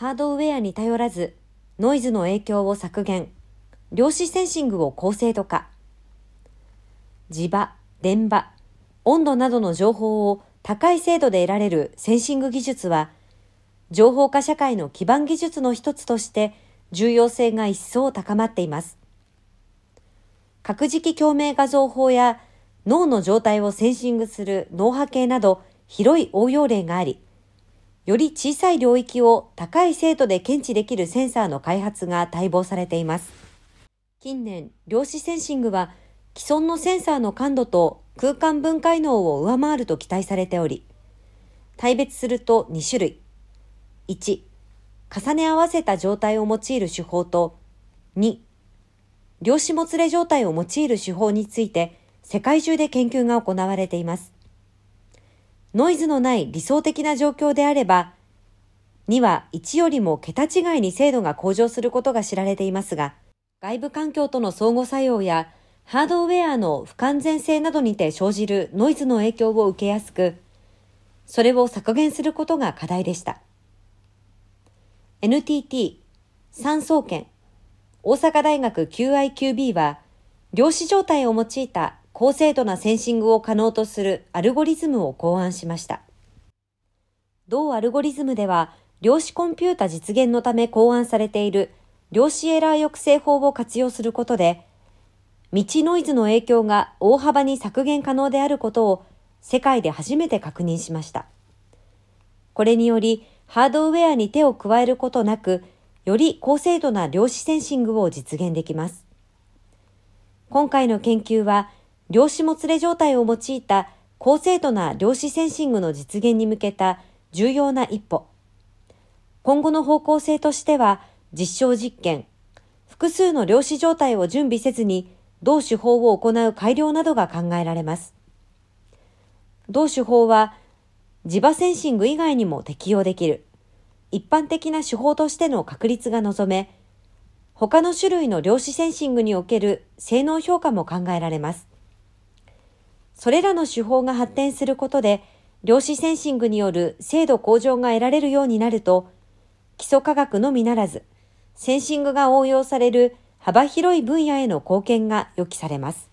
ハードウェアに頼らず、ノイズの影響を削減、量子センシングを高精度化、磁場、電場、温度などの情報を高い精度で得られるセンシング技術は、情報化社会の基盤技術の一つとして重要性が一層高まっています。核磁気共鳴画像法や脳の状態をセンシングする脳波計など広い応用例があり、より小さい領域を高い精度で検知できるセンサーの開発が待望されています。近年、量子センシングは既存のセンサーの感度と空間分解能を上回ると期待されており、大別すると2種類。1、重ね合わせた状態を用いる手法と、2、量子もつれ状態を用いる手法について世界中で研究が行われています。ノイズのない理想的な状況であれば、2は1よりも桁違いに精度が向上することが知られていますが、外部環境との相互作用やハードウェアの不完全性などにて生じるノイズの影響を受けやすく、それを削減することが課題でした。NTT、三総研、大阪大学 QIQB は、量子状態を用いた高精度なセンシングを可能とするアルゴリズムを考案しました。同アルゴリズムでは、量子コンピュータ実現のため考案されている量子エラー抑制法を活用することで、道ノイズの影響が大幅に削減可能であることを世界で初めて確認しました。これにより、ハードウェアに手を加えることなく、より高精度な量子センシングを実現できます。今回の研究は、量子もつれ状態を用いた高精度な量子センシングの実現に向けた重要な一歩。今後の方向性としては、実証実験、複数の量子状態を準備せずに同手法を行う改良などが考えられます。同手法は磁場センシング以外にも適用できる一般的な手法としての確立が望め、他の種類の量子センシングにおける性能評価も考えられます。それらの手法が発展することで、量子センシングによる精度向上が得られるようになると、基礎科学のみならず、センシングが応用される幅広い分野への貢献が予期されます。